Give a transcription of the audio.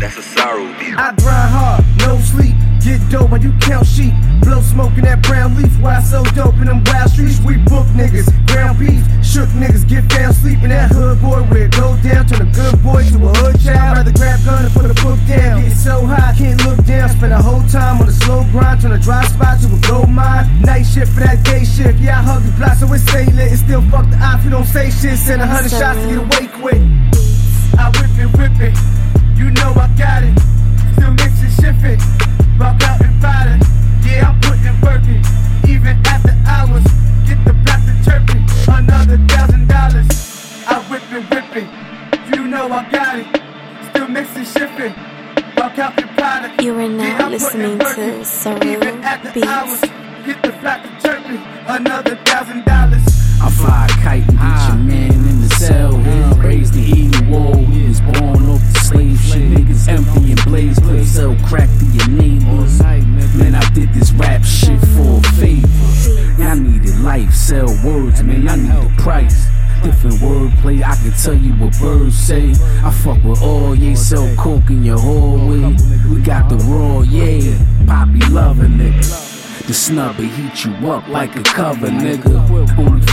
That's a sorrow. I grind hard, no sleep. Get dope when you count sheep. Blow smoke in that brown leaf. Why so dope in them wild streets? We book niggas, ground beef. Shook niggas, get down, sleep in that hood boy. with go down, turn a good boy to a hood child. Rather grab gun and put a book down. Get so high, can't look down. Spend a whole time on a slow grind, turn a dry spot to a gold mine. Night shift for that day shift. Yeah, I hug the block so it's stay lit. And still fuck the op, you don't say shit. Send a hundred shots to get away quick. I whip I got it. Still mixing, shifting. Rock out and fight it. You are now Yeah, listening to. Surreal Even after Beats. hours. Get the block to chirping. Another thousand dollars. I fly a kite and get your man in the cell. He raised to eat the wall. He was born off the slave shit. Niggas empty and blaze. Clip sell crack to your neighbors. Man, I did this rap shit for a favor. I needed life, sell words, man. I need the price. Different wordplay, I can tell you what birds say. I fuck with all, yeah, sell coke in your hallway. We got the raw, yeah. Poppy loving nigga. The snubber heat you up like a cover, nigga. Only